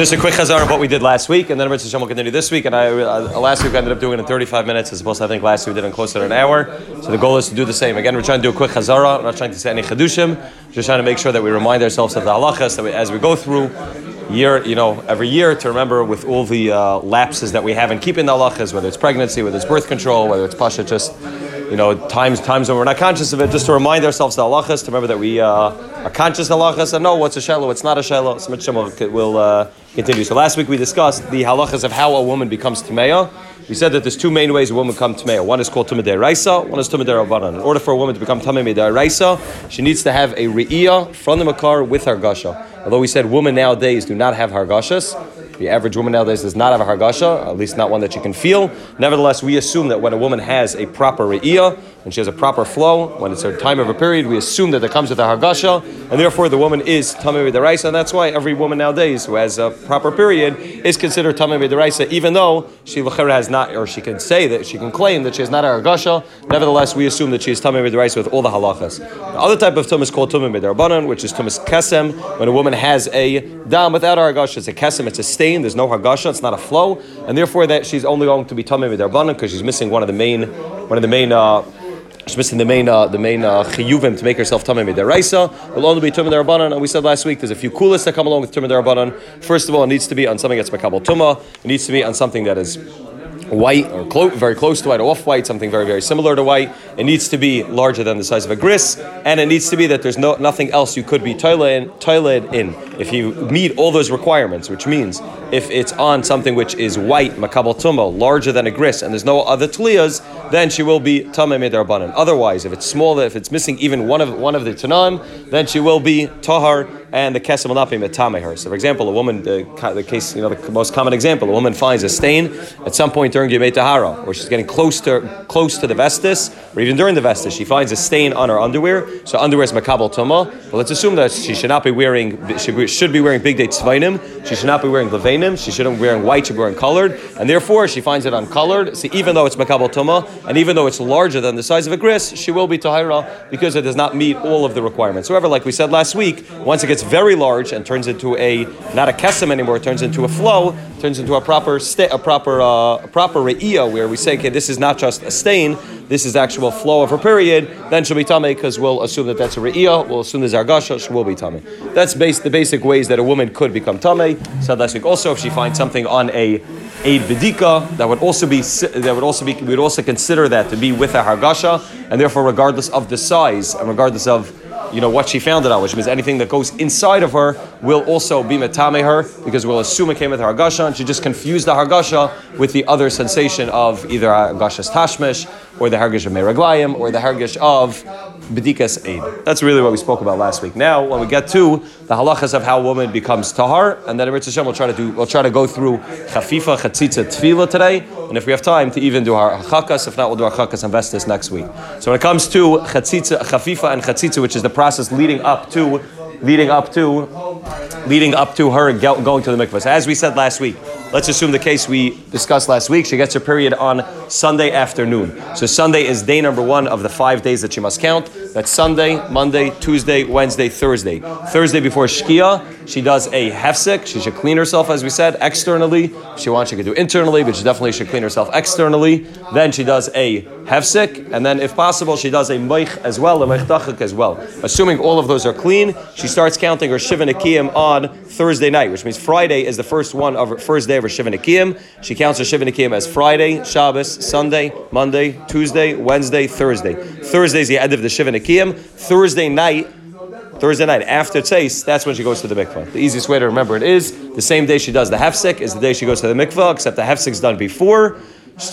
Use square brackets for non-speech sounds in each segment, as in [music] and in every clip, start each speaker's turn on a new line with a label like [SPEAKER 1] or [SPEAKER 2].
[SPEAKER 1] just a quick chazar of what we did last week, and then Mitzvah Hashem will continue this week. And I, uh, last week I ended up doing it in 35 minutes, as opposed to I think last week we did it in closer to an hour. So the goal is to do the same. Again, we're trying to do a quick chazara. I'm not trying to say any chedushim. Just trying to make sure that we remind ourselves of the halachas that we, as we go through year, you know, every year to remember with all the uh, lapses that we have in keeping the halachas, whether it's pregnancy, whether it's birth control, whether it's pasha, just you know, times times when we're not conscious of it, just to remind ourselves the halachas, to remember that we uh, are conscious of halachas and know what's a shelo, what's not a shelo. So much will uh, continue. So last week we discussed the halachas of how a woman becomes tameya. We said that there's two main ways a woman becomes tameya. One is called tumah raisa, one is tumah rabbanan. In order for a woman to become tumah raisa, she needs to have a re'iyah from the makor with hargasha. Although we said women nowadays do not have hargashas, the average woman nowadays does not have a hargasha, at least not one that she can feel. Nevertheless, we assume that when a woman has a proper re'iyah, when she has a proper flow, when it's her time of a period, we assume that it comes with a hargasha, and therefore the woman is tamei deraisa, and that's why every woman nowadays who has a proper period is considered tamei deraisa, even though she has not, or she can say that she can claim that she has not a hargasha. Nevertheless, we assume that she is tamei deraisa with all the halachas. The other type of tum is called tumah midarbanan, which is tumas kesem, when a woman has a dam without a hargasha. It's a kesem, it's a stain. There's no hargasha, it's not a flow, and therefore that she's only going to be tamei midarbanan because she's missing one of the main, one of the main. Uh, She's missing the main uh, the main uh, chiyuvim to make herself tamei midaraisa. Will only be tumah derabanan. And we said last week there's a few kulas that come along with tumah derabanan. First of all, it needs to be on something that's makabel tumah. It needs to be on something that is white or clo- very close to white off white, something very, very similar to white. It needs to be larger than the size of a gris, and it needs to be that there's no, nothing else you could be toilet in. If you meet all those requirements, which means if it's on something which is white, makabal tumo, larger than a gris, and there's no other tliyas, then she will be tameh midarbanan. Otherwise, if it's smaller, if it's missing even one of one of the tanan, then she will be tahar and the kesem will not. So, for example, a woman, the, the, case, you know, the most common example, a woman finds a stain at some point during Yemei Tahara, or she's getting close to close to the vestis, or even during the vestis, she finds a stain on her underwear. So, underwear is makabel tuma. But let's assume that she should not be wearing, she should be wearing bigdei tzvainim. She should not be wearing levanim. She shouldn't be wearing white. She should be wearing colored, and therefore she finds it uncolored. So, even though it's makabel tuma, and even though it's larger than the size of a gris, she will be tahira because it does not meet all of the requirements. However, like we said last week, once it gets very large and turns into a not a kesem anymore, turns into a flow, turns into a proper sta- a proper uh, a proper re'iyah where we say, okay, this is not just a stain, this is actual flow of her period. Then she'll be tummy because we'll assume that that's a re'iyah. We'll assume there's argasha, she will be tummy. That's base, the basic ways that a woman could become tummy. So last week also, if she finds something on a aid bedika, that would also be that would also be we would also consider that to be with a hargasha, and therefore regardless of the size and regardless of you know what she found it on, which means anything that goes inside of her will also be metame her because we'll assume it came with hargasha, and she just confused the hargasha with the other sensation of either hargasha's tashmish or the hargash of meraglayim or the hargash of That's really what we spoke about last week. Now, when we get to the halachas of how a woman becomes tahar, and then Eretz Hashem will try to do, we'll try to go through chafifa, chatzitza, tevilah today, and if we have time to even do our chakas, if not, we'll do our chakas and vestis next week. So when it comes to chatzitza, chafifa and chatzitza, which is the process leading up to, leading up to, leading up to her going to the mikvah. As we said last week, Let's assume the case we discussed last week. She gets her period on Sunday afternoon. So Sunday is day number one of the five days that she must count. That's Sunday, Monday, Tuesday, Wednesday, Thursday. Thursday before Shkia, she does a hefsek. She should clean herself, as we said, externally. If she wants, she could do internally, but she definitely should clean herself externally. Then she does a hefsek, and then if possible, she does a moich as well, a moich as well. Assuming all of those are clean, she starts counting her shiva on Thursday night, which means Friday is the first one of her first day of her Shiva Nikiyim. She counts her Shiva Nikiyim as Friday, Shabbos, Sunday, Monday, Tuesday, Wednesday, Thursday. Thursday is the end of the Shiva Nikiyim. Thursday night, Thursday night after Tzeis, that's when she goes to the mikvah. The easiest way to remember it is the same day she does the hefsek is the day she goes to the mikvah, except the hefsek's done before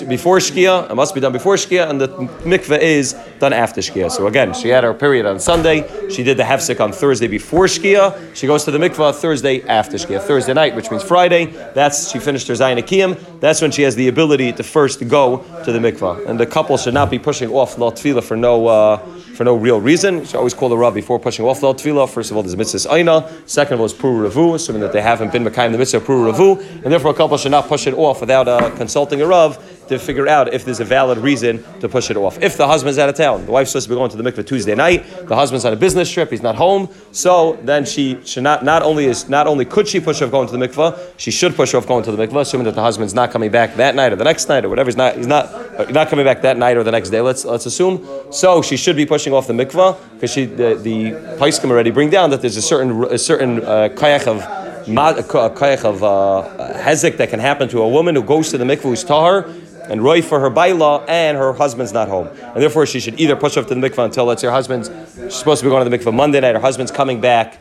[SPEAKER 1] before Shkia, it must be done before Shkia, and the mikveh is done after Shkia. So again, she had her period on Sunday, she did the hefsek on Thursday before Shkia, she goes to the mikveh Thursday after Shkia. Thursday night, which means Friday, that's, she finished her Zayin that's when she has the ability to first go to the mikveh. And the couple should not be pushing off Lot for no, uh, for no real reason. You should always call the Rav before pushing off the tevilah. First of all, there's mitzvah aina. Second of all, is puru ravu, assuming that they haven't been makayim the mitzvah puru ravu, and therefore a couple should not push it off without uh, consulting a Rav to figure out if there's a valid reason to push it off. If the husband's out of town, the wife's supposed to be going to the mikveh Tuesday night, the husband's on a business trip, he's not home, so then she should not not only is not only could she push off going to the mikveh, she should push off going to the mikveh, assuming that the husband's not coming back that night or the next night or whatever. He's not he's not uh, not coming back that night or the next day. Let's let's assume. So she should be pushing off the mikveh because she the the Poskim already bring down that there's a certain a certain uh, kayach of a of uh, hezek that can happen to a woman who goes to the mikveh who's tahar and roy for her baila, and her husband's not home. And therefore, she should either push off to the mikvah until, let's say, her husband's she's supposed to be going to the mikvah Monday night, her husband's coming back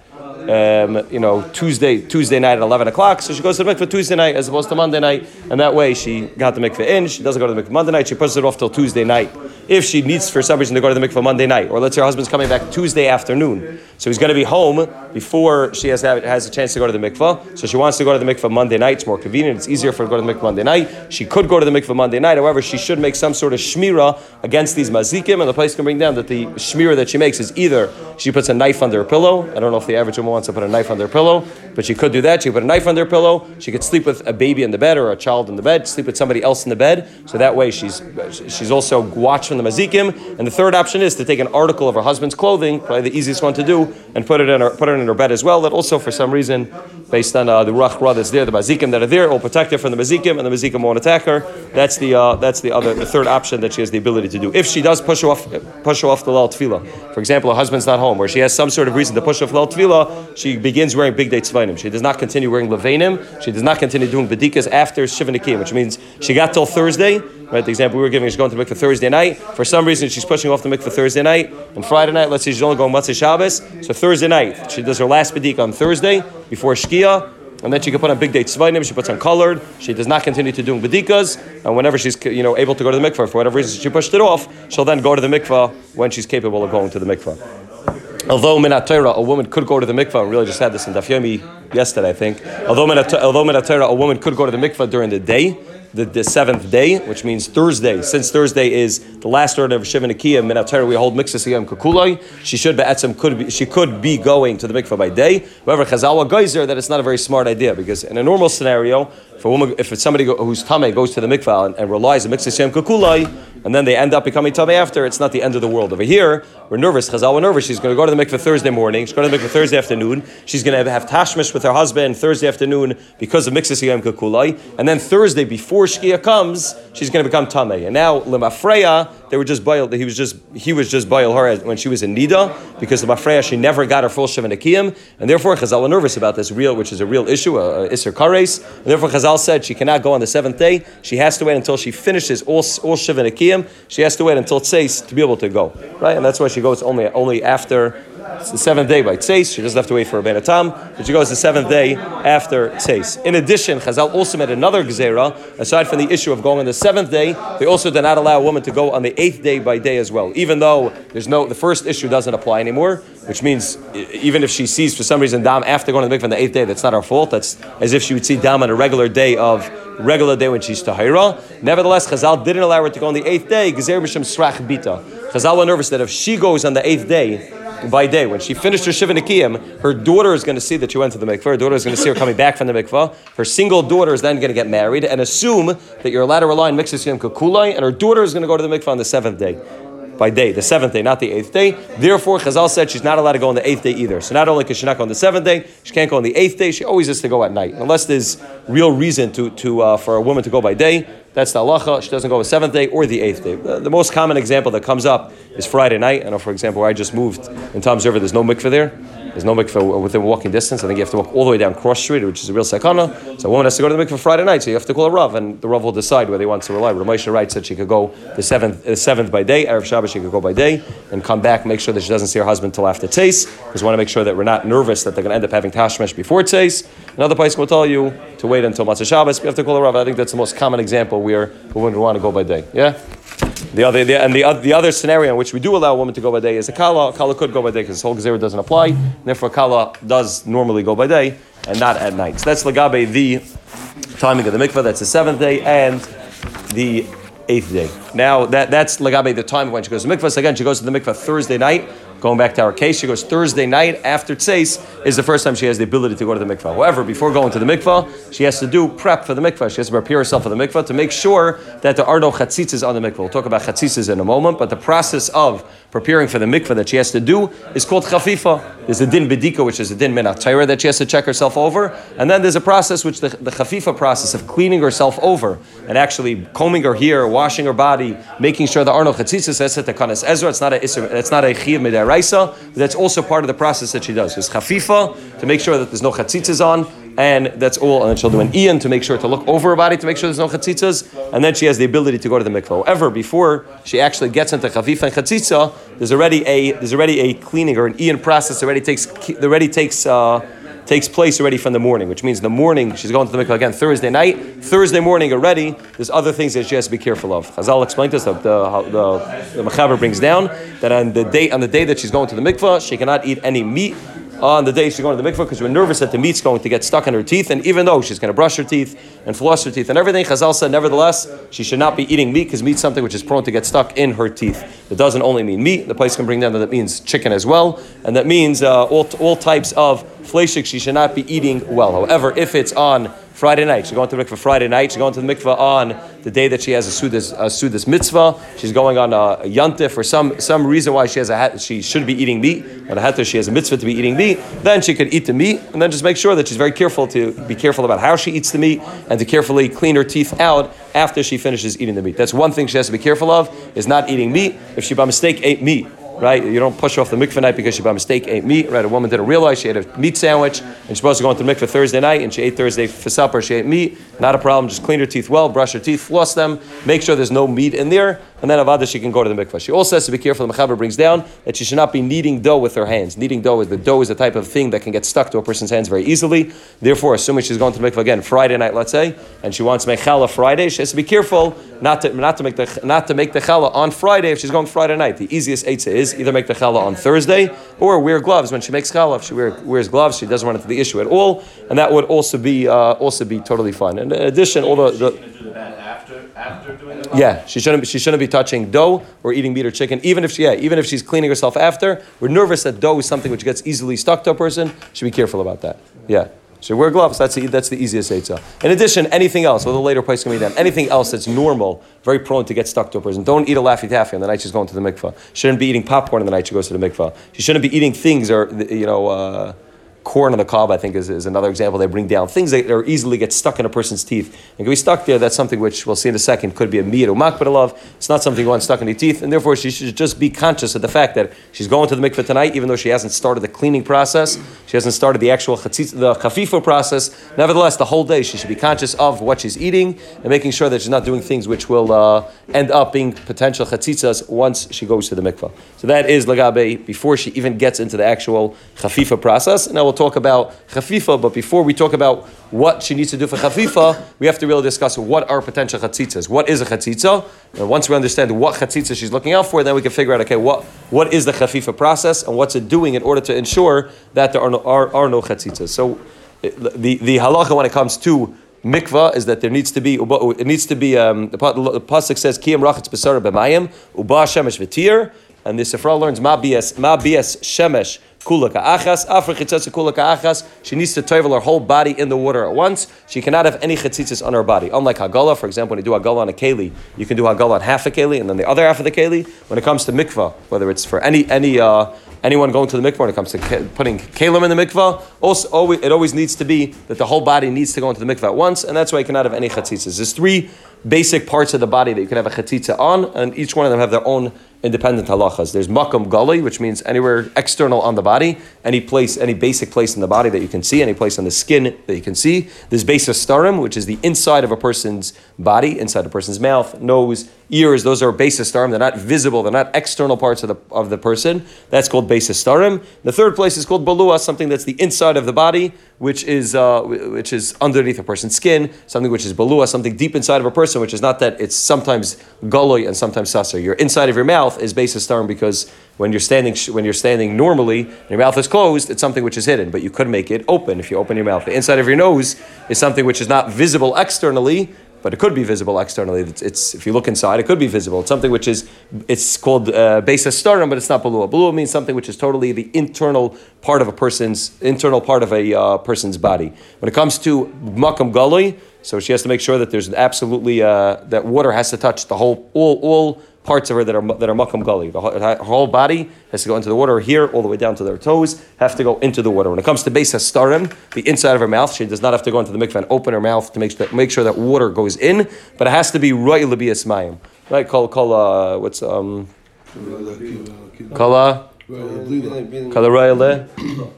[SPEAKER 1] um, you know, Tuesday Tuesday night at eleven o'clock. So she goes to the mikveh Tuesday night as opposed to Monday night, and that way she got the mikveh in. She doesn't go to the mikveh Monday night. She pushes it off till Tuesday night. If she needs for some reason to go to the mikveh Monday night, or let's say her husband's coming back Tuesday afternoon, so he's going to be home before she has has a chance to go to the mikveh. So she wants to go to the mikveh Monday night. It's more convenient. It's easier for her to go to the mikveh Monday night. She could go to the mikveh Monday night. However, she should make some sort of shmira against these mazikim, and the Poskim bring down that the shmira that she makes is either she puts a knife under her pillow. I don't know if the average woman wants to put a knife under her pillow, but she could do that. She could put a knife under her pillow. She could sleep with a baby in the bed or a child in the bed, sleep with somebody else in the bed. So that way she's she's also watched the mazikim. And the third option is to take an article of her husband's clothing, probably the easiest one to do, and put it in her put it in her bed as well. That also for some reason, based on uh, the ruach that's there, the mazikim that are there, will protect her from the mazikim, and the mazikim won't attack her. That's the uh, that's the other the third option that she has the ability to do. If she does push off push off the lal tevilah, for example, her husband's not home, or she has some sort of reason to push off lal tevilah, she begins wearing bigdei tzvainim. She does not continue wearing levanim. She does not continue doing bedikas after shivanikim, which means she got till Thursday. Right, the example we were giving, she's going to the mikveh Thursday night. For some reason, she's pushing off the mikveh Thursday night. And Friday night, let's say she's only going Motzei Shabbos. So Thursday night, she does her last bedik on Thursday before Shkia. And then she can put on bigdei tzvainim, she puts on colored, she does not continue to doing bedikas, and whenever she's you know able to go to the mikveh, for whatever reason she pushed it off, she'll then go to the mikveh when she's capable of going to the mikveh. Although minat Torah, a woman could go to the mikveh, and really just had this in Daf Yomi yesterday, I think. Although although minat a woman could go to the mikveh during the day, the, the seventh day, which means Thursday. Since Thursday is the last order of Shiva Nikia, minat Torah, we hold mikveh yom kukulai. She should be at some could be she could be going to the mikveh by day. However, Chazal geyser that it's not a very smart idea because in a normal scenario, if a woman, if somebody who's tame goes to the mikvah and, and relies on mikveh yom kukulai, and then they end up becoming tame after, it's not the end of the world. Over here, we're nervous. Chazal, we're nervous. She's going to go to the mikvah Thursday morning. She's going to the mikvah Thursday afternoon. She's going to have tashmish with her husband Thursday afternoon because of mikveh yom kukulai, and then Thursday before Shkia comes, she's going to become tame. And now lemafreya, they were just. That he was just he was just boiled her when she was in nida because the mafreya she never got her full shivan and therefore Chazal were nervous about this real, which is a real issue, uh, uh, a, a iser kares. And therefore Chazal said she cannot go on the seventh day. She has to wait until she finishes all all shivan She has to wait until it says to be able to go, right? And that's why she goes only only after it's the seventh day by Tseis. She doesn't have to wait for a Ben Tam, but she goes the seventh day after Tseis. In addition, Chazal also made another Gezerah, aside from the issue of going on the seventh day, they also did not allow a woman to go on the eighth day by day as well, even though there's no, the first issue doesn't apply anymore, which means even if she sees for some reason Dam after going to the mikveh on the eighth day, that's not our fault. That's as if she would see Dam on a regular day of regular day when she's Tahira. Nevertheless, Chazal didn't allow her to go on the eighth day, Gezer B'Shem Srach Bita. Chazal were nervous that if she goes on the eighth day, by day. When she finished her Shiva Nikiyim, her daughter is going to see that she went to the mikvah. Her daughter is going to see her coming back from the mikvah. Her single daughter is then going to get married and assume that you're allowed to rely on Mixus Yom Kukulai, and her daughter is going to go to the mikvah on the seventh day by day, the seventh day, not the eighth day. Therefore, Chazal said she's not allowed to go on the eighth day either. So not only can she not go on the seventh day, she can't go on the eighth day. She always has to go at night, unless there's real reason to, to uh, for a woman to go by day. That's the halacha. She doesn't go the seventh day or the eighth day. The, the, most common example that comes up is Friday night. I know, for example, where I just moved in Toms River, there's no mikveh there. There's no mikveh within walking distance. I think you have to walk all the way down Cross Street, which is a real sakana. So a woman has to go to the mikveh Friday night, so you have to call a Rav, and the Rav will decide whether he wants to rely. Ramesha writes that she could go the seventh, the seventh by day, Erev Shabbos she could go by day, and come back, make sure that she doesn't see her husband till after Tzeis, because we want to make sure that we're not nervous that they're going to end up having Tashmesh before Tzeis. Another place will tell you to wait until Motzei Shabbos. We have to call a Rav. I think that's the most common example where a woman would want to go by day. Yeah? The other, the, and the, the other scenario in which we do allow a woman to go by day is a kala. Kala could go by day because this whole gezerah doesn't apply. Therefore, kala does normally go by day and not at night. So that's lagabe the timing of the mikvah. That's the seventh day, and the eighth day. Now that that's lagabe the time when she goes to mikvah. So again, she goes to the mikvah Thursday night. Going back to our case, she goes Thursday night after tzeis is the first time she has the ability to go to the mikvah. However, before going to the mikvah, she has to do prep for the mikvah. She has to prepare herself for the mikvah to make sure that there are no chatzitzes on the mikvah. We'll talk about chatzitzes in a moment, but the process of preparing for the mikvah that she has to do is called chafifa. There's a din bedika, which is a din minatayra that she has to check herself over, and then there's a process which the, the chafifa process of cleaning herself over and actually combing her hair, washing her body, making sure there are no chatzitzes. That's at the kanas ezra. It's not a it's not a chiyuv midaraisa, that's also part of the process that she does. There's chafifa to make sure that there's no chatzitzes on and that's all. And then she'll do an ian to make sure to look over her body to make sure there's no chatzitzas, and then she has the ability to go to the mikvah. However, before she actually gets into chafifa and chatzitza, there's already a there's already a cleaning or an ian process already takes already takes. Uh, takes place already from the morning, which means the morning she's going to the mikvah again Thursday night. Thursday morning already, there's other things that she has to be careful of. Chazal explained to us that the the, the Mechaber brings down that on the day on the day that she's going to the mikvah, she cannot eat any meat on the day she's going to the mikvah because we're nervous that the meat's going to get stuck in her teeth. And even though she's going to brush her teeth and floss her teeth and everything, Chazal said, nevertheless, she should not be eating meat because meat's something which is prone to get stuck in her teeth. It doesn't only mean meat. The Poskim bring down that it means chicken as well. And that means uh, all, all types of fleshik she should not be eating well. However, if it's on Friday night. She's going to the mikvah Friday night. She's going to the mikvah on the day that she has a sudas, a sudas mitzvah. She's going on a, yantif for some some reason why she has a hat, she should be eating meat. On a hatter she has a mitzvah to be eating meat. Then she could eat the meat, and then just make sure that she's very careful to be careful about how she eats the meat and to carefully clean her teeth out after she finishes eating the meat. That's one thing she has to be careful of is not eating meat. If she by mistake ate meat right? You don't push off the mikveh night because she by mistake ate meat, right? A woman didn't realize she ate a meat sandwich and she's supposed to go into the mikveh Thursday night and she ate Thursday for supper, she ate meat. Not a problem, just clean her teeth well, brush her teeth, floss them, make sure there's no meat in there, and then Avada she can go to the mikveh. She also has to be careful, the Mechaber brings down, that she should not be kneading dough with her hands. Kneading dough is the dough is the type of thing that can get stuck to a person's hands very easily. Therefore, assuming she's going to the mikveh again Friday night, let's say, and she wants to make challah Friday, she has to be careful not to, not to make the not to make the challah on Friday if she's going Friday night. The easiest eitzah is either make the challah on Thursday or wear gloves when she makes challah. If she wear, wears gloves, she doesn't run into the issue at all, and that would also be uh, also be totally fine. And in addition, all the, the yeah, she shouldn't. She shouldn't be touching dough or eating meat or chicken. Even if she, yeah, even if she's cleaning herself after, we're nervous that dough is something which gets easily stuck to a person. Should be careful about that. Yeah. So wear gloves. That's the, that's the easiest eitzah. In addition, anything else, a later Poskim be done. Anything else that's normal, very prone to get stuck to a person. Don't eat a laffy taffy on the night she's going to the mikvah. Shouldn't be eating popcorn on the night she goes to the mikvah. She shouldn't be eating things or you know. Uh, corn on the cob, I think, is, is another example. They bring down things that are easily get stuck in a person's teeth and can be stuck there. That's something which we'll see in a second could be a miyad or makbid It's not something want stuck in the teeth, and therefore she should just be conscious of the fact that she's going to the mikveh tonight, even though she hasn't started the cleaning process, she hasn't started the actual chatzitz, the chafifa process. Nevertheless, the whole day she should be conscious of what she's eating and making sure that she's not doing things which will uh, end up being potential chatzitzas once she goes to the mikveh. So that is lagabe before she even gets into the actual chafifa process. Now we'll talk about chafifa, but before we talk about what she needs to do for chafifa, we have to really discuss what are potential chatzitzas. What is a chatzitza? And once we understand what chatzitza she's looking out for, then we can figure out, okay, what, what is the chafifa process and what's it doing in order to ensure that there are no, are, are no chatzitzas. So the, the halacha when it comes to mikvah is that there needs to be it needs to be um, the, pasuk says kiyam rachetz besara b'mayim uba shemesh v'tir and the Sifra learns ma bias ma bias shemesh kula ka'achas, afra chitzatza kula ka'achas. She needs to toivel her whole body in the water at once. She cannot have any chitzitzis on her body. Unlike hagala, for example, when you do hagala on a keli, you can do hagala on half a keli and then the other half of the keli. When it comes to mikvah, whether it's for any any uh, anyone going to the mikvah when it comes to putting kalim in the mikvah, also always, it always needs to be that the whole body needs to go into the mikvah at once, and that's why you cannot have any chatzitzas. There's three basic parts of the body that you can have a chatzitza on, and each one of them have their own independent halachas. There's makam gully, which means anywhere external on the body, any place, any basic place in the body that you can see, any place on the skin that you can see. There's basis starim, which is the inside of a person's body, inside a person's mouth, nose, ears. Those are basis starim. They're not visible. They're not external parts of the of the person. That's called basis starim. The third place is called balua, something that's the inside of the body, which is uh, which is underneath a person's skin, something which is balua, something deep inside of a person, which is not that it's sometimes galoy and sometimes sasa. Your inside of your mouth is basis starim because when you're standing when you're standing normally, your mouth is closed. It's something which is hidden, but you could make it open if you open your mouth. The inside of your nose is something which is not visible externally, but it could be visible externally. It's, it's if you look inside, it could be visible. It's something which is it's called uh, basis starim, but it's not balua. Balua means something which is totally the internal part of a person's internal part of a uh, person's body. When it comes to makam galoi, so she has to make sure that there's absolutely uh, that water has to touch the whole all all parts of her that are that are makam gully. The whole, her whole body has to go into the water. Here, all the way down to their toes, have to go into the water. When it comes to base starim, the inside of her mouth, she does not have to go into the mikveh and open her mouth to make sure that, make sure that water goes in, but it has to be right libiyas mayim. Right? Call call uh, what's um. Kala. Kala rayale. Right,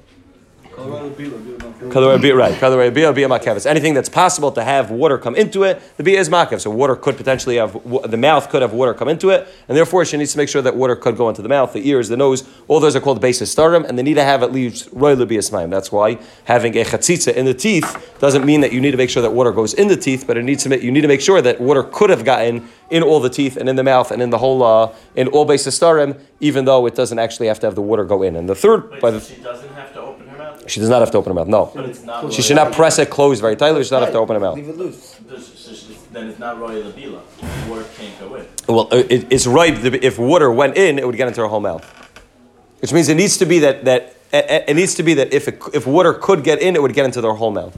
[SPEAKER 1] Anything that's possible to have water come into it, the bia is makev. So water could potentially have the mouth could have water come into it, and therefore she needs to make sure that water could go into the mouth, the ears, the nose. All those are called basis starim, and they need to have at least roy maim. That's why having a chatzitza in the teeth doesn't mean that you need to make sure that water goes in the teeth, but it needs to make, you need to make sure that water could have gotten in all the teeth and in the mouth and in the whole uh, in all basis starim, even though it doesn't actually have to have the water go in. And the third,
[SPEAKER 2] Wait,
[SPEAKER 1] by the
[SPEAKER 2] doesn't have to open her mouth.
[SPEAKER 1] She does not have to open her mouth. No.
[SPEAKER 2] But it's not.
[SPEAKER 1] She should not press it closed very tightly. She does not have to open her mouth.
[SPEAKER 3] Leave it loose.
[SPEAKER 2] Does- so she- Then it's not royal labila. Water can't go in.
[SPEAKER 1] Well, uh, it, it's right. If water went in, it would get into her whole mouth. Which means it needs to be that that it it needs to be that if it, if water could get in, it would get into their whole mouth.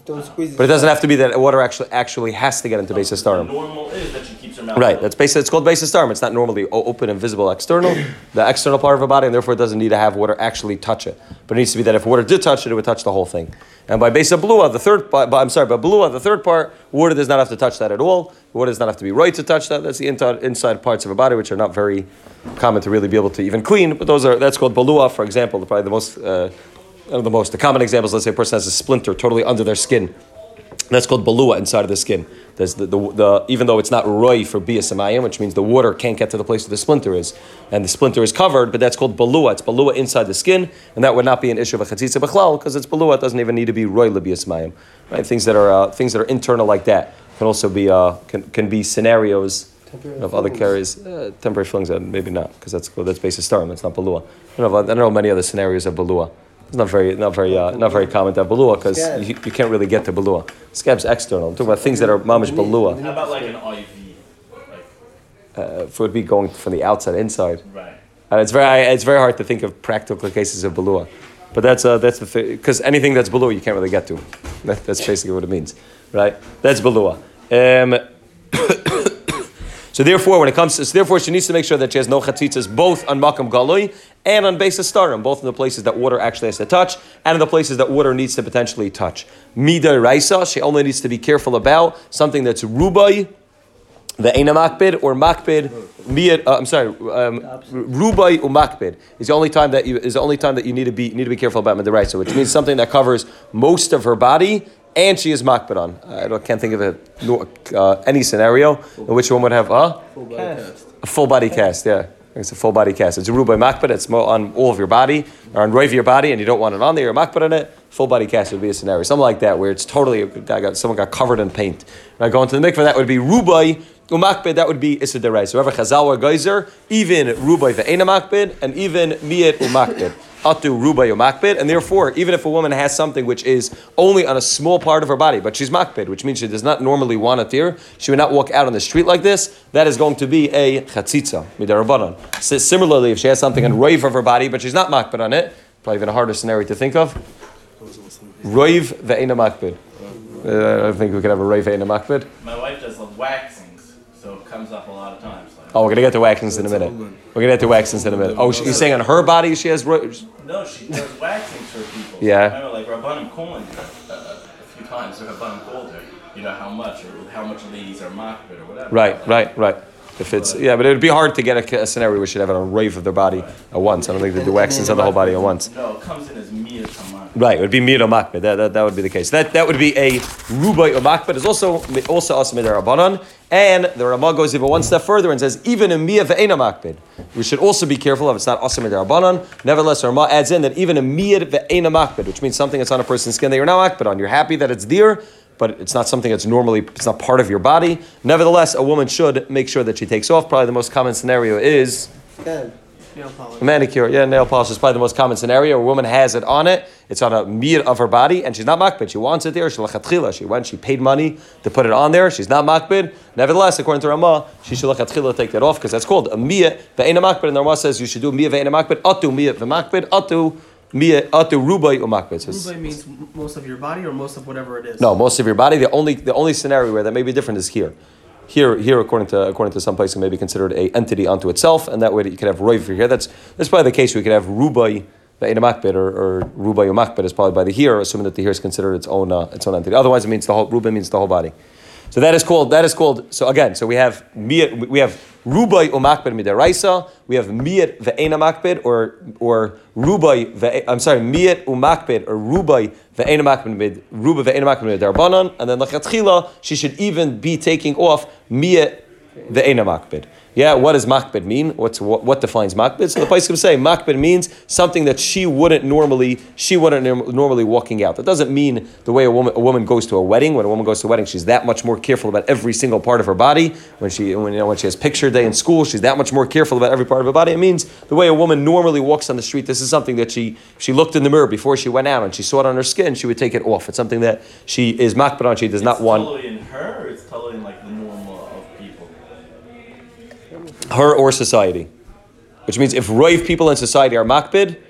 [SPEAKER 3] Just don't squeeze it.
[SPEAKER 1] But it doesn't have to be that water actually actually has to get into base
[SPEAKER 2] The
[SPEAKER 1] starum.
[SPEAKER 2] normal is that she keeps her mouth.
[SPEAKER 1] Right. That's basic. It's called basis starum. It's not normally open and visible external, [coughs] the external part of her body, and therefore it doesn't need to have water actually touch it. But it needs to be that if water did touch it, it would touch the whole thing. And by base of blua, the third, by, by- I'm sorry, by blua, the third part, water does not have to touch that at all. Water does not have to be right to touch that. That's the inside, inside parts of her body, which are not very common to really be able to even clean. But those are that's called balua, for example. Probably the most, uh, one of the most, the common examples. Let's say a person has a splinter totally under their skin. That's called balua inside of the skin. There's the, the, the, even though it's not roy for biasamayim, which means the water can't get to the place where the splinter is, and the splinter is covered, but that's called balua. It's balua inside the skin, and that would not be an issue of a chatzitza b'chlal because it's balua. It doesn't even need to be roy lebiasamayim. Right? Things that are uh, things that are internal like that can also be uh, can, can be scenarios of other carries. Uh, temporary fillings, uh, maybe not because that's that's basis starum. That's not balua. I don't know. I don't know many other scenarios of balua. It's not very, not very, uh, not very common to have balua because you, you can't really get to balua. Scab's external. I'm talking about things that are mamish balua.
[SPEAKER 2] How about like an IV?
[SPEAKER 1] Uh, for it would be going from the outside inside.
[SPEAKER 2] right.
[SPEAKER 1] And it's very, it's very hard to think of practical cases of balua. But that's, uh, that's the thing, because anything that's balua you can't really get to. That, that's basically what it means, right? That's balua. Um, [coughs] so therefore, when it comes to, so therefore she needs to make sure that she has no chatzitzas both on makam galoi and on basis starim, both in the places that water actually has to touch and in the places that water needs to potentially touch. Mida raisa, she only needs to be careful about something that's rubai, the Eina Makbid or Makbid, miyad, uh, I'm sorry, um, Rubai or Makbid is the only time that you is the only time that you need to be need to be careful about Midarai. So which means something that covers most of her body and she is Makbid on. I don't, can't think of a, uh, any scenario in which one would have huh? a full body cast. Yeah. It's a full body cast. It's a rubai makbid. It's on all of your body or on right of your body, and you don't want it on there. You're makbid on it. Full body cast would be a scenario, something like that, where it's totally someone got covered in paint. Now going to the mikveh, that would be rubai umakbid. That would be issa derai. So whoever chazal or geyser, even rubai ve'ena makbid, and even miyat umakbid. Atu rubai umakbid, and therefore, even if a woman has something which is only on a small part of her body, but she's makbid, which means she does not normally want a tear, she would not walk out on the street like this. That is going to be a chatzitza midarabanan. So similarly, if she has something on rave of her body, but she's not makbid on it, probably even a harder scenario to think of. Rave ve'ena makbid. Uh, I don't think we could have a rave ve'ena makbid.
[SPEAKER 2] My wife does the waxings, so it comes up a lot of times. Like,
[SPEAKER 1] Oh, we're gonna get to waxings in a minute. We're gonna get to waxings in a minute. Oh, you're saying on her body she has. ro-
[SPEAKER 2] No, she does waxings for people.
[SPEAKER 1] Yeah.
[SPEAKER 2] I remember, like Rabbanim calling uh, a few times. So Rabbanim called her. You know how much, or how much ladies are makbid, or whatever.
[SPEAKER 1] Right, right, right. If it's yeah, but it would be hard to get a, a scenario where she'd have it on rave of their body at once. I don't think they do waxings of the whole body at once.
[SPEAKER 2] No, it comes in as miyah taman.
[SPEAKER 1] Right, it would be mir makbid. That, that, that would be the case. That that would be a rubai or makbid. Is also also asmid rabbanon. And the Ramah goes even one step further and says even in miyah ve'ena. We should also be careful of it's not asmid rabbanon. Nevertheless, Ramah adds in that even a miyah ve'ena which means something that's on a person's skin that you're not makbid on. You're happy that it's there. But it's not something that's normally, it's not part of your body. Nevertheless, a woman should make sure that she takes off. Probably the most common scenario is.
[SPEAKER 3] Nail polish.
[SPEAKER 1] Manicure, yeah, nail polish is probably the most common scenario. A woman has it on it, it's on a mir of her body, and she's not makbid. She wants it there. She lachatchila. She went, she paid money to put it on there. She's not makbid. Nevertheless, according to Ramah, she should lachatchila take that off because that's called a mia ve'ena makbid. And Ramah says you should do mia ve'ena makbid, atu mia ve'makbid, atu mia atu rubai umakbid.
[SPEAKER 3] Rubai means most of your body or most of whatever it is.
[SPEAKER 1] no, most of your body. The only the only scenario where that may be different is here. Here, here, according to according to some places, it may be considered a entity unto itself, and that way that you could have roiv here. That's that's probably the case. We could have rubai makbid or, or rubai umakbid is probably by the here, assuming that the here is considered its own uh, its own entity. Otherwise, it means the whole rubai means the whole body. So that is called that is called. So again, so we have we have rubai umakbid midaraisa. We have miyat ve'ena makbid or or rubai. Ve, I'm sorry, miyat umakbid or rubai ve'ena makbid mid rubai ve'ena makbid mid darbanan. And then lachatchila, she should even be taking off miyat ve'ena makbid. Yeah, what does makbid mean? What's what, what defines makbid? So the can say makbid means something that she wouldn't normally she wouldn't normally walking out. That doesn't mean the way a woman a woman goes to a wedding. When a woman goes to a wedding, she's that much more careful about every single part of her body. When she when you know when she has picture day in school, she's that much more careful about every part of her body. It means the way a woman normally walks on the street. This is something that she she looked in the mirror before she went out and she saw it on her skin. She would take it off. It's something that she is makbid on. She does not
[SPEAKER 2] it's
[SPEAKER 1] want.
[SPEAKER 2] totally in her, or it's totally in like
[SPEAKER 1] her or society. Which means if roiv people in society are makbid,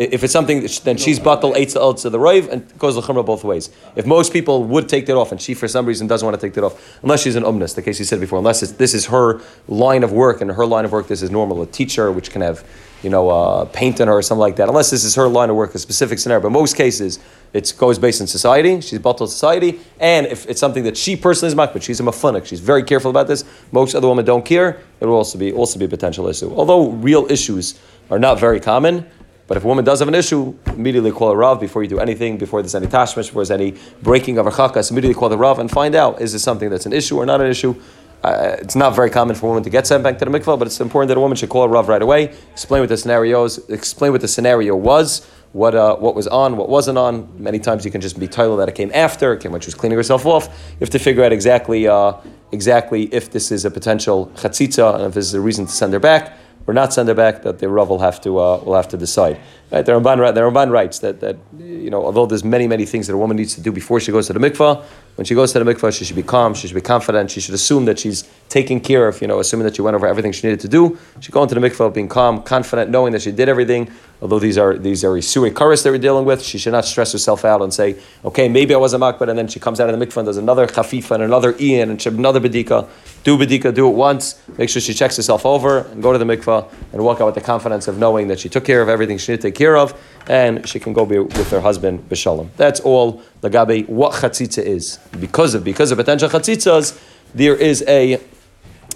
[SPEAKER 1] if it's something, then she's batal eitz to the roiv and goes the chumrah both ways. If most people would take that off and she for some reason doesn't want to take that off, unless she's an umnus, the case you said before, unless this is her line of work and her line of work this is normal, a teacher which can have you know, uh, paint on her or something like that. Unless this is her line of work, a specific scenario. But most cases, it goes based in society. She's batal society, and if it's something that she personally is makbid, she's a mafunik. She's very careful about this. Most other women don't care. It will also be also be a potential issue. Although real issues are not very common. But if a woman does have an issue, immediately call a Rav before you do anything, before there's any tashmish, before there's any breaking of a chakas, immediately call the Rav and find out is this something that's an issue or not an issue. Uh, it's not very common for a woman to get sent back to the mikvah, but it's important that a woman should call a Rav right away, explain what the scenarios, explain what the scenario was, what, uh, what was on, what wasn't on. Many times you can just be titled that it came after, it came when she was cleaning herself off. You have to figure out exactly, uh, exactly if this is a potential chatzitza and if this is a reason to send her back or not send her back, that the Rav will have to uh, will have to decide. Right? The Ramban, the Ramban writes that that you know although there's many many things that a woman needs to do before she goes to the mikvah, when she goes to the mikvah, she should be calm, she should be confident, she should assume that she's taking care of, you know, assuming that she went over everything she needed to do. She go into the mikvah being calm, confident, knowing that she did everything. Although these are these are isuri karas that we're dealing with, she should not stress herself out and say, okay, maybe I was a makbid, and then she comes out of the mikvah and does another chafifa and another ian and another bedika. Do bedika, do it once. Make sure she checks herself over and go to the mikvah and walk out with the confidence of knowing that she took care of everything she needed to take care of, and she can go be with her husband b'shalom. That's all lagabe what chatzitza is. Because of because of potential chatzitzas, there is a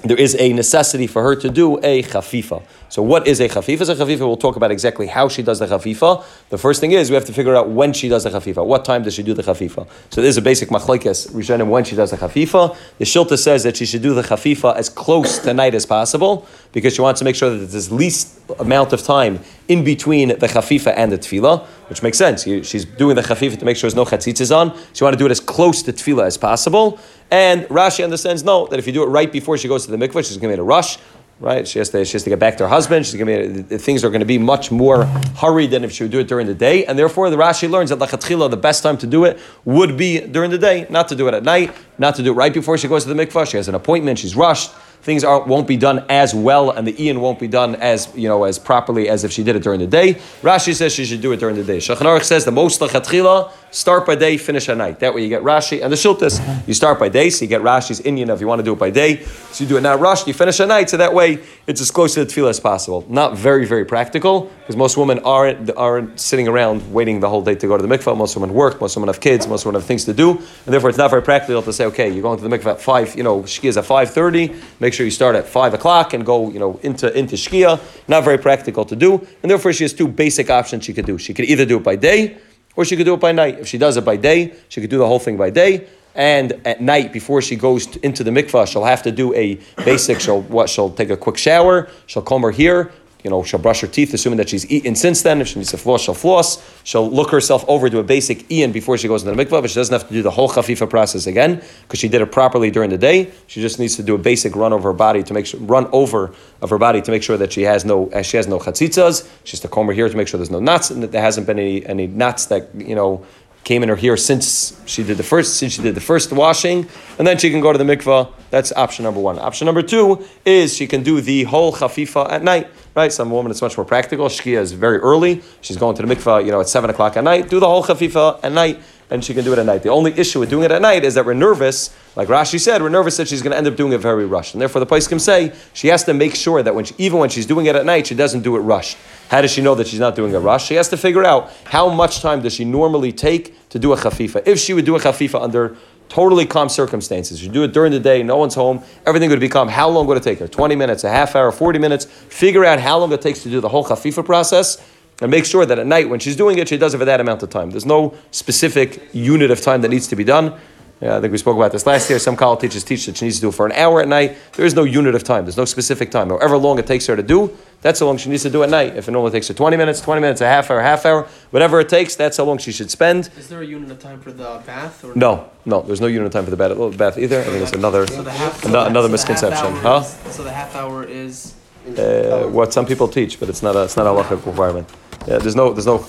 [SPEAKER 1] there is a necessity for her to do a chafifa. So what is a chafifa? Is a chafifa? We'll talk about exactly how she does the chafifa. The first thing is we have to figure out when she does the chafifa. What time does she do the chafifa? So there's a basic machlekes rishonim when she does the chafifa. The shilta says that she should do the chafifa as close to night as possible because she wants to make sure that there's least amount of time in between the chafifa and the tevilah, which makes sense. She's doing the chafifa to make sure there's no chatzitzas on. She want to do it as close to tevilah as possible. And Rashi understands no that if you do it right before she goes to the mikvah, she's going to be in a rush. Right, she has to she has to get back to her husband. She's going to be things are going to be much more hurried than if she would do it during the day, and therefore the Rashi learns that lachatchila the best time to do it would be during the day, not to do it at night, not to do it right before she goes to the mikvah. She has an appointment, she's rushed. Things are, won't be done as well, and the Ian won't be done as you know as properly as if she did it during the day. Rashi says she should do it during the day. Shulchan Aruch says the most lachatchila start by day, finish at night. That way you get Rashi and the Shiltas. You start by day, so you get Rashi's Indian if you want to do it by day. So you do it now rush, you finish at night, so that way it's as close to the tevilah as possible. Not very, very practical, because most women aren't, aren't sitting around waiting the whole day to go to the mikvah. Most women work, most women have kids, most women have things to do, and therefore it's not very practical to say, okay, you're going to the mikvah at five, you know, shkia is at five thirty. Make sure you start at five o'clock and go, you know, into into shkia. Not very practical to do, and therefore she has two basic options she could do. She could either do it by day or she could do it by night. If she does it by day, she could do the whole thing by day. And at night, before she goes into the mikvah, she'll have to do a basic. She'll what? She'll take a quick shower. She'll comb her hair. You know, she'll brush her teeth, assuming that she's eaten since then. If she needs to floss, she'll floss. She'll look herself over to a basic Ian before she goes into the mikvah, but she doesn't have to do the whole chafifa process again because she did it properly during the day. She just needs to do a basic run over her body to make sure, run over of her body to make sure that she has no, uh, she has no chatzitzas. She has to comb her hair to make sure there's no knots and that there hasn't been any, any knots that, you know, came in her hair since she did the first since she did the first washing, and then she can go to the mikvah. That's option number one. Option number two is she can do the whole chafifa at night. Right, some woman it's much more practical. Shkia is very early. She's going to the mikvah, you know, at seven o'clock at night. Do the whole chafifa at night, and she can do it at night. The only issue with doing it at night is that we're nervous. Like Rashi said, we're nervous that she's going to end up doing it very rushed, and therefore the Poskim say she has to make sure that when she, even when she's doing it at night, she doesn't do it rushed. How does she know that she's not doing a rush? She has to figure out how much time does she normally take to do a chafifa. If she would do a chafifa under totally calm circumstances, you do it during the day, no one's home, everything would be calm. How long would it take her? 20 minutes, a half hour, 40 minutes? Figure out how long it takes to do the whole chafifa process and make sure that at night when she's doing it, she does it for that amount of time. There's no specific unit of time that needs to be done. Yeah, I think we spoke about this last year. Some kallah teachers teach that she needs to do it for an hour at night. There is no unit of time. There's no specific time. However long it takes her to do, that's how long she needs to do at night. If it only takes her 20 minutes, 20 minutes, a half hour, half hour, whatever it takes, that's how long she should spend.
[SPEAKER 3] Is there a unit of time for the bath? Or
[SPEAKER 1] No, no, there's no unit of time for the bath, bath either. I think it's another,
[SPEAKER 3] So half.
[SPEAKER 1] another
[SPEAKER 3] so
[SPEAKER 1] misconception. Huh?
[SPEAKER 3] is- So the half hour is.
[SPEAKER 1] Uh, what some people teach, but it's not a, it's not a halachic requirement. Yeah, there's no, there's no.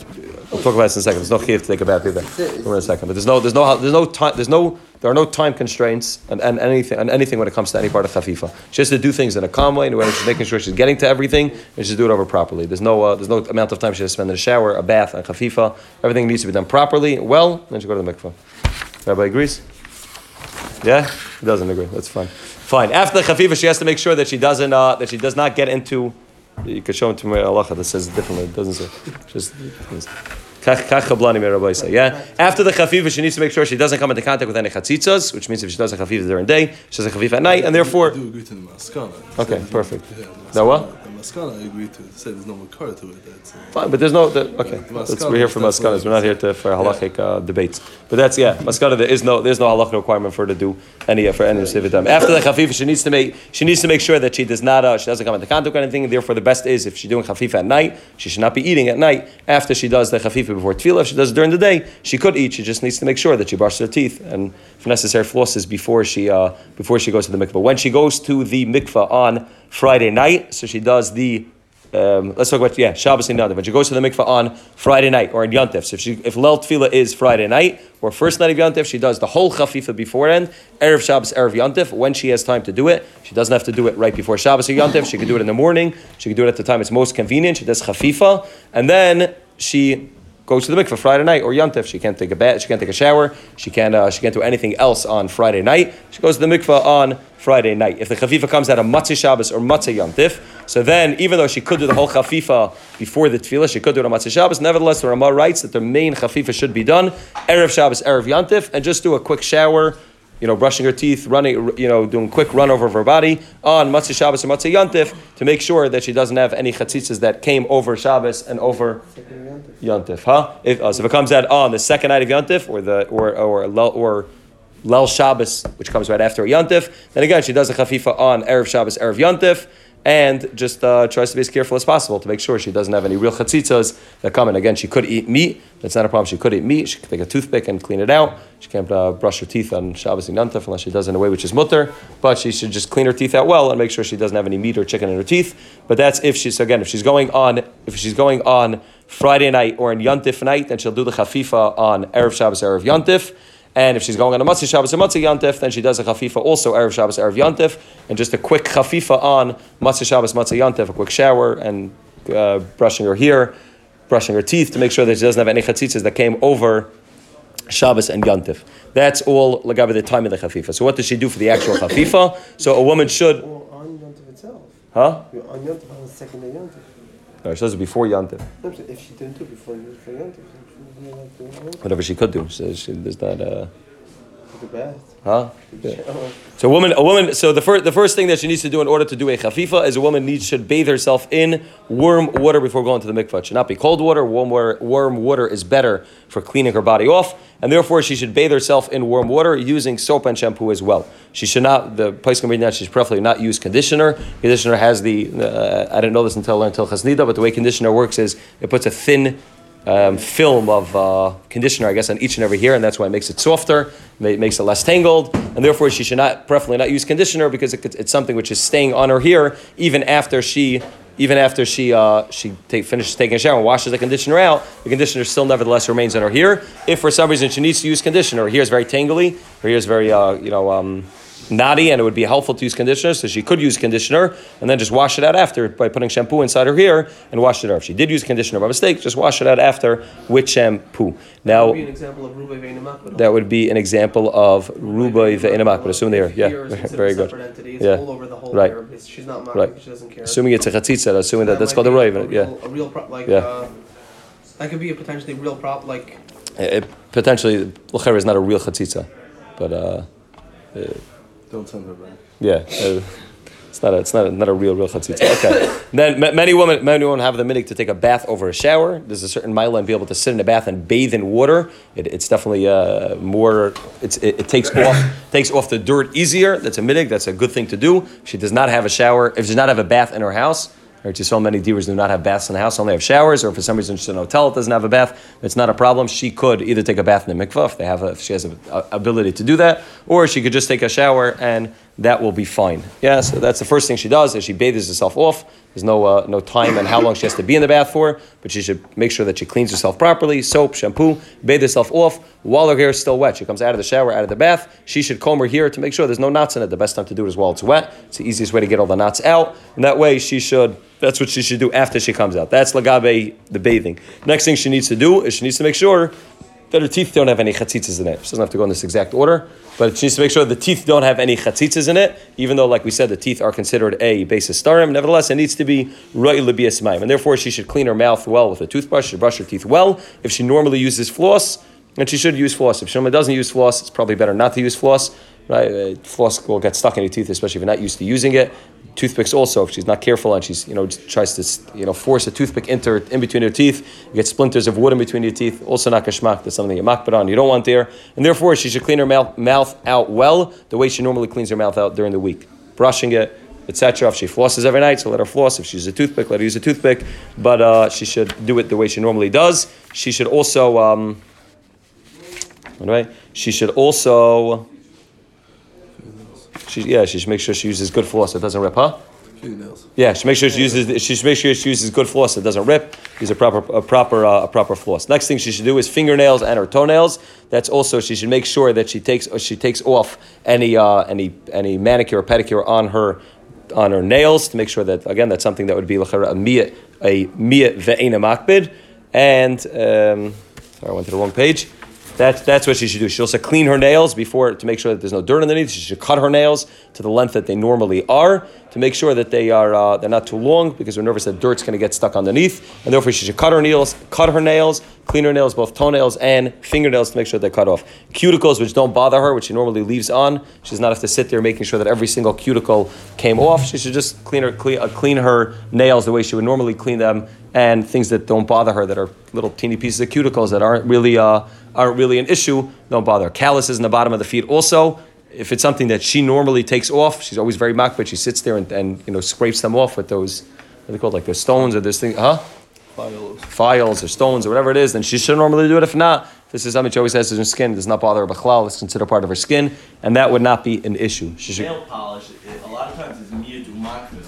[SPEAKER 1] We'll talk about this in a second. There's no chiyuv to take a bath either. In a second, but there's no, there's no, there's no time, there's no, there are no time constraints and, and anything, and anything when it comes to any part of chafifa. She has to do things in a calm way, and when she's making sure she's getting to everything, and she's do it over properly. There's no, uh, there's no amount of time she has to spend in a shower, a bath, a chafifa. Everything needs to be done properly, well. Then she go to the mikvah. Everybody agrees? Yeah, he doesn't agree. That's fine. Fine. After the chafifa, she has to make sure that she doesn't, uh, that she does not get into. You could show him to me halacha that says it differently. It doesn't say. Just. Kach kach chablani mi Rabbi say, Yeah. After the chafifa, she needs to make sure she doesn't come into contact with any chatzitzas, which means if she does a chafifa during the day, she does a chafifa at night, and therefore.
[SPEAKER 4] Do agree to the maskana.
[SPEAKER 1] Okay, perfect. Now what?
[SPEAKER 4] Maskana I agree to. Say there's no makar to it. That's, uh,
[SPEAKER 1] Fine, but there's no. The, okay,
[SPEAKER 4] The maskana
[SPEAKER 1] we're here for maskanas. We're not here to, for halachic uh, debates. But that's yeah, maskana. There is no there's no halachic requirement for her to do any for any sivitam. After the chafifa, she needs to make she needs to make sure that she does not uh, she doesn't come into contact with anything. Therefore, the best is if she's doing chafifa at night, she should not be eating at night. After she does the chafifa before tevilah, if she does it during the day, she could eat. She just needs to make sure that she brushes her teeth and, if necessary, flosses before she uh, before she goes to the mikvah. When she goes to the mikvah on Friday night, so she does the um, let's talk about yeah Shabbos and Yantif. When she goes to the mikvah on Friday night or in Yantif, so if she if Lel Tevilah is Friday night or first night of Yantif, she does the whole chafifa beforehand. Erev Shabbos, Erev Yantif. When she has time to do it, she doesn't have to do it right before Shabbos or Yantif. She can do it in the morning. She can do it at the time it's most convenient. She does chafifa and then she goes to the mikvah Friday night or yontif. She can't take a bath. She can't take a shower. She can't. Uh, she can't do anything else on Friday night. She goes to the mikvah on Friday night. If the chafifa comes out of Motzei Shabbos or Motzei yontif, so then even though she could do the whole chafifa before the tevilah, she could do it on Motzei Shabbos. Nevertheless, the Ramah writes that the main chafifa should be done erev Shabbos, erev yontif, and just do a quick shower. You know, brushing her teeth, running, you know, doing quick run over of her body on Motzei Shabbos or Motzei Yantif to make sure that she doesn't have any chatzitzas that came over Shabbos and over Yontif, huh? If, uh, so if it comes out on the second night of Yontif or the or or or Lel Shabbos, which comes right after Yontif, then again she does a chafifa on erev Shabbos, erev Yontif, and just uh, tries to be as careful as possible to make sure she doesn't have any real chatzitzas that come in. Again, she could eat meat. That's not a problem. She could eat meat. She could take a toothpick and clean it out. She can't uh, brush her teeth on Shabbos and unless she does in a way which is mutter. But she should just clean her teeth out well and make sure she doesn't have any meat or chicken in her teeth. But that's if she's again if she's going on if she's going on Friday night or in Yontif night, then she'll do the chafifa on erev Shabbos, erev Yontif. And if she's going on a Motzei Shabbos or Motzei Yantif, then she does a chafifa also Erev Shabbos, Erev Yantif, and just a quick chafifa on Motzei Shabbos, Motzei Yantif, a quick shower and uh, brushing her hair, brushing her teeth to make sure that she doesn't have any chatzitzas that came over Shabbos and Yantif. That's all lagabe the time of the chafifa. So what does she do for the actual chafifa? So a woman should,
[SPEAKER 5] on itself.
[SPEAKER 1] huh?
[SPEAKER 5] You're on Yontif on the second day Yontif.
[SPEAKER 1] No, she does it before Yantif.
[SPEAKER 5] No, If she didn't do it before, before Yontif, then she would be allowed to do it.
[SPEAKER 1] Whatever she could do. So she, there's not. Uh. Huh?
[SPEAKER 5] Yeah.
[SPEAKER 1] So a woman, a woman. So the first, the first thing that she needs to do in order to do a chafifa is a woman needs should bathe herself in warm water before going to the mikvah. It should not be cold water. Warm water, warm water is better for cleaning her body off, and therefore she should bathe herself in warm water using soap and shampoo as well. She should not. The Poskim be that she should preferably not use conditioner. Conditioner has the. Uh, I didn't know this until I learned until chasnida, but the way conditioner works is it puts a thin um, film of uh, conditioner, I guess, on each and every hair, and that's why it makes it softer, it makes it less tangled, and therefore she should not, preferably not use conditioner because it, it's something which is staying on her hair even after she, even after she uh, she take, finishes taking a shower and washes the conditioner out. The conditioner still nevertheless remains on her hair. If for some reason she needs to use conditioner, her hair is very tangly, her hair is very uh, you know. Um, knotty and it would be helpful to use conditioner, so she could use conditioner and then just wash it out after by putting shampoo inside her hair and wash it out. If she did use conditioner by mistake, just wash it out after with shampoo.
[SPEAKER 3] That
[SPEAKER 1] Now,
[SPEAKER 3] would be an example of Ruba Veinamak.
[SPEAKER 1] that would be an example of rubai ve'inamak, but assuming they are, yeah,
[SPEAKER 3] Here is [laughs] considered
[SPEAKER 1] very good.
[SPEAKER 3] entity.
[SPEAKER 1] Yeah.
[SPEAKER 3] all over the whole
[SPEAKER 1] Right.
[SPEAKER 3] She's not
[SPEAKER 1] Right.
[SPEAKER 3] She doesn't care.
[SPEAKER 1] Assuming it's a chatzitza, assuming that, that's called a roiv, yeah.
[SPEAKER 3] A real pro- like
[SPEAKER 1] Yeah.
[SPEAKER 3] uh, that could be a potentially real prop like
[SPEAKER 1] It, potentially, l'cher is not a real chatzitza, but uh,
[SPEAKER 4] Don't send her back.
[SPEAKER 1] Yeah, it's not a, it's not a, not a real real chatzitza. Okay. then ma- many women many women have the minhag to take a bath over a shower. There's a certain mila and be able to sit in a bath and bathe in water. It, it's definitely uh, more. It's, it, it takes off takes off the dirt easier. That's a minhag. That's a good thing to do. She does not have a shower. If she does not have a bath in her house. Just so many divas do not have baths in the house, only have showers, or for some reason she's in a hotel, it doesn't have a bath. It's not a problem. She could either take a bath in the mikvah if they have, a, if she has a, a ability to do that, or she could just take a shower and that will be fine. Yeah, so that's the first thing she does is she bathes herself off. There's no uh, no time and how long she has to be in the bath for, but she should make sure that she cleans herself properly, soap, shampoo, bathe herself off while her hair is still wet. She comes out of the shower, out of the bath. She should comb her hair to make sure there's no knots in it. The best time to do it is while it's wet. It's the easiest way to get all the knots out, and that way she should. That's what she should do after she comes out. That's lagabe the bathing. Next thing she needs to do is she needs to make sure that her teeth don't have any chatzitzas in it. She doesn't have to go in this exact order, but she needs to make sure the teeth don't have any chatzitzas in it, even though, like we said, the teeth are considered a beis hastarim. Nevertheless, it needs to be right libiasmaim, and therefore she should clean her mouth well with a toothbrush. She should brush her teeth well. If she normally uses floss, and she should use floss. If she doesn't use floss, it's probably better not to use floss. Right? Uh, floss will get stuck in your teeth, especially if you're not used to using it. Toothpicks also, if she's not careful and she's you know tries to you know force a toothpick into her, in between her teeth, you get splinters of wood in between your teeth. Also not kashmak. That's something you makbid on. You don't want there, and therefore she should clean her mouth, mouth out well, the way she normally cleans her mouth out during the week, brushing it, etc. If she flosses every night, so let her floss. If she uses a toothpick, let her use a toothpick. But uh, she should do it the way she normally does. She should also. Um, Right? She should also. She, yeah, she should make sure she uses good floss. It doesn't rip, huh?
[SPEAKER 4] Fingernails.
[SPEAKER 1] Yeah, she make sure she uses. She should make sure she uses good floss. It doesn't rip. Use a proper, a proper, uh, a proper floss. Next thing she should do is fingernails and her toenails. That's also she should make sure that she takes uh, she takes off any uh, any any manicure or pedicure on her on her nails to make sure that again that's something that would be a miyat a miyat ve'ena makbid. And um, sorry, I went to the wrong page. That's, that's what she should do. She also clean her nails before to make sure that there's no dirt underneath. She should cut her nails to the length that they normally are to make sure that they are uh, they're not too long because we're nervous that dirt's going to get stuck underneath. And therefore, she should cut her nails, cut her nails, clean her nails, both toenails and fingernails to make sure they're cut off. Cuticles, which don't bother her, which she normally leaves on, she does not have to sit there making sure that every single cuticle came off. She should just clean her clean, uh, clean her nails the way she would normally clean them, and things that don't bother her that are little teeny pieces of cuticles that aren't really uh, aren't really an issue. Don't bother. her. Calluses in the bottom of the feet also. If it's something that she normally takes off, she's always very mock, but she sits there and, and you know scrapes them off with those what are they called like those stones or this thing, huh?
[SPEAKER 4] Files.
[SPEAKER 1] files or stones or whatever it is, then she should normally do it. If not, this is something she always has in her skin, it does not bother her b'chlal, it's considered part of her skin, and that would not be an issue. She should.
[SPEAKER 2] Nail polish, a lot of times is miyad umaknid.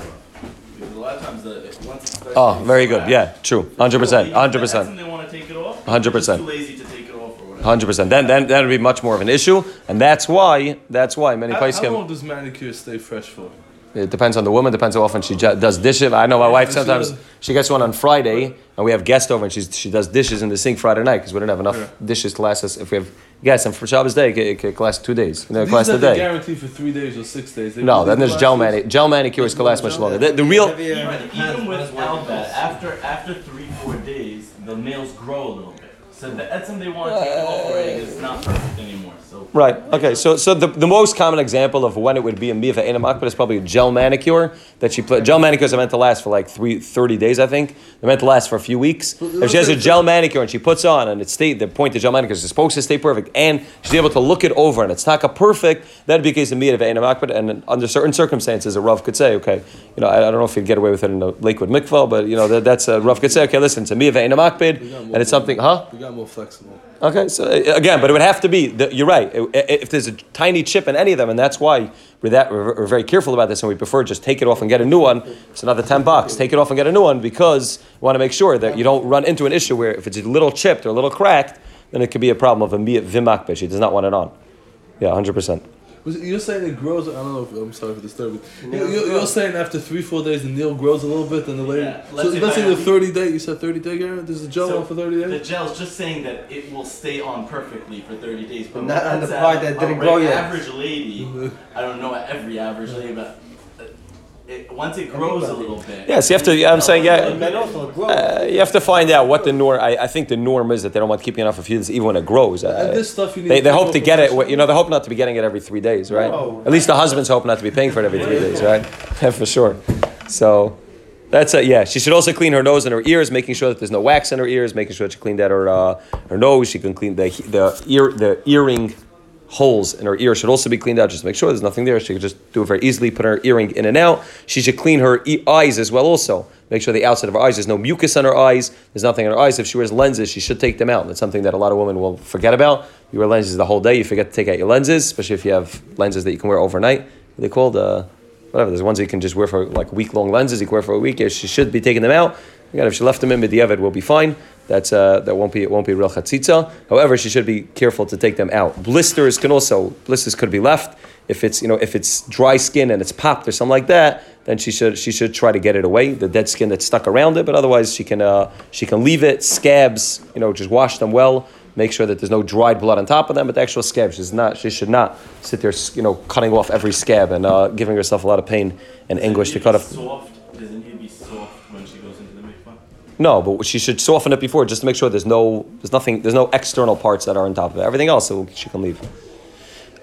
[SPEAKER 2] Because a lot of times the it- once it's
[SPEAKER 1] Oh, very good. Yeah, true. Hundred percent. Hundred
[SPEAKER 2] That's
[SPEAKER 1] percent.
[SPEAKER 2] when they want to take it off.
[SPEAKER 1] 100%.
[SPEAKER 2] They're Too lazy to take it off or whatever.
[SPEAKER 1] Hundred percent. Then, then that would be much more of an issue, and that's why. That's why many
[SPEAKER 4] How, how long does manicure stay fresh for?
[SPEAKER 1] It depends on the woman. Depends how often she does dishes. I know my wife sometimes she gets one on Friday, and we have guests over, and she's, she does dishes in the sink Friday night because we don't have enough dishes to last us. If we have guests, and for Shabbos day, it, it, it can last two days. You know, it
[SPEAKER 4] These
[SPEAKER 1] can last a
[SPEAKER 4] are the
[SPEAKER 1] day.
[SPEAKER 4] guarantee for three days or six days. They
[SPEAKER 1] No, then there's gel
[SPEAKER 4] weeks.
[SPEAKER 1] mani- gel manicures can last much longer. The, the real.
[SPEAKER 2] Even, even without that, after after three four days, the nails grow a little bit. So the etzim they want to take it off already is not perfect anymore. So
[SPEAKER 1] Right. Okay. So, so the, the most common example of when it would be a miva ena makbid is probably a gel manicure that she put. Gel manicures are meant to last for like three, 30 days, I think. They're meant to last for a few weeks. If she has a gel manicure and she puts on and it stay, the point of gel manicure is it's supposed to stay perfect, and she's able to look it over and it's not a perfect, that'd be a case of miva ena makbid. And under certain circumstances, a rav could say, okay, you know, I, I don't know if you'd get away with it in the Lakewood mikvah, but you know, that, that's a rav could say, okay, listen, it's a miva ena makbid, and it's something, huh?
[SPEAKER 4] Got more flexible.
[SPEAKER 1] Okay, so uh, again, but it would have to be. You're right. If there's a tiny chip in any of them, and that's why we're that we're, very careful about this, and we prefer just take it off and get a new one. It's another ten bucks. Take it off and get a new one because we want to make sure that you don't run into an issue where if it's a little chipped or a little cracked, then it could be a problem of a vimak She does not want it on. Yeah, hundred percent.
[SPEAKER 4] Was it- You're saying it grows. I don't know. If, I'm sorry for disturbing. You're, you're, you're saying after three, four days, the nail grows a little bit, and the later.
[SPEAKER 2] Yeah,
[SPEAKER 4] so
[SPEAKER 2] let's say
[SPEAKER 4] let's say the 30 day. You said 30 day guarantee. There's a gel
[SPEAKER 2] So,
[SPEAKER 4] on for 30 days.
[SPEAKER 2] The
[SPEAKER 4] days.
[SPEAKER 2] gel's just saying that it will stay on perfectly for 30 days. But
[SPEAKER 5] Not on the part that
[SPEAKER 2] a
[SPEAKER 5] didn't grow yet.
[SPEAKER 2] average lady, I don't know every average lady, but it, once it grows a little bit.
[SPEAKER 1] Yes, you have to. I'm saying yeah.
[SPEAKER 5] Men also grow.
[SPEAKER 1] Uh, you have to find out what the norm. I, I think the norm is that they don't want keeping it off for a few days, even when it grows. Uh,
[SPEAKER 4] this stuff you need.
[SPEAKER 1] They, they hope to get it. You know, they hope not to be getting it every three days, right?
[SPEAKER 5] No.
[SPEAKER 1] At least the husbands hope not to be paying for it every three days, right? [laughs] Yeah, for sure. So that's it. Yeah, she should also clean her nose and her ears, making sure that there's no wax in her ears, making sure that she cleaned out her uh, her nose. She can clean the the ear the earring holes in her ear should also be cleaned out just to make sure there's nothing there. She could just do it very easily, put her earring in and out. She should clean her e- eyes as well also. Make sure the outside of her eyes, there's no mucus on her eyes, there's nothing in her eyes. If she wears lenses, she should take them out. That's something that a lot of women will forget about. You wear lenses the whole day, you forget to take out your lenses, especially if you have lenses that you can wear overnight. What they called? Uh, whatever. There's ones that you can just wear for like week long lenses, you can wear for a week. She should be taking them out. Again, if she left them in the will be fine. That's uh, that won't be it won't be real chatzitza. However, she should be careful to take them out. Blisters can also blisters could be left if it's you know if it's dry skin and it's popped or something like that. Then she should she should try to get it away, the dead skin that's stuck around it. But otherwise, she can uh, she can leave it. Scabs, you know, just wash them well. Make sure that there's no dried blood on top of them. But the actual scab, she's not she should not sit there, you know, cutting off every scab and uh, giving herself a lot of pain and anguish to cut off.
[SPEAKER 2] Soft when she goes into the mikvah?
[SPEAKER 1] No, but she should soften it before just to make sure there's no there's nothing there's no external parts that are on top of it. Everything else so she can leave.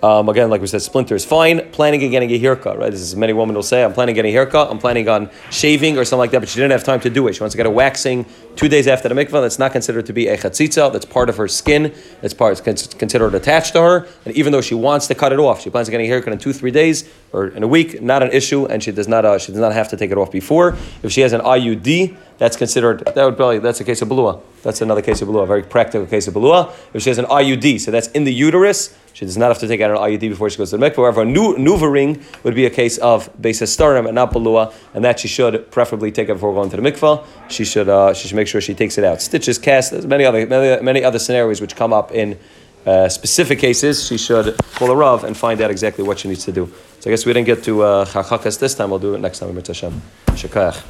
[SPEAKER 1] Um, again, like we said, splinter is fine. Planning on getting a haircut, right? This is many women will say, I'm planning on getting a haircut, I'm planning on shaving or something like that, but she didn't have time to do it. She wants to get a waxing two days after the mikvah. That's not considered to be a chatzitza. That's part of her skin. That's part it's considered attached to her. And even though she wants to cut it off, she plans on getting a haircut in two, three days or in a week, not an issue, and she does not uh, she does not have to take it off before. If she has an IUD, that's considered that would probably that's a case of balua. That's another case of balua, a very practical case of balua. If she has an IUD, so that's in the uterus, she does not have to take out her IUD before she goes to the mikvah. However, a nu- ring would be a case of starim and not balua, and that she should preferably take it before going to the mikvah. She should uh, she should make sure she takes it out. Stitches, cast, there's many other many, many other scenarios which come up in uh, specific cases. She should call a rav and find out exactly what she needs to do. So I guess we didn't get to uh, chachakas this time. We'll do it next time. Shekach.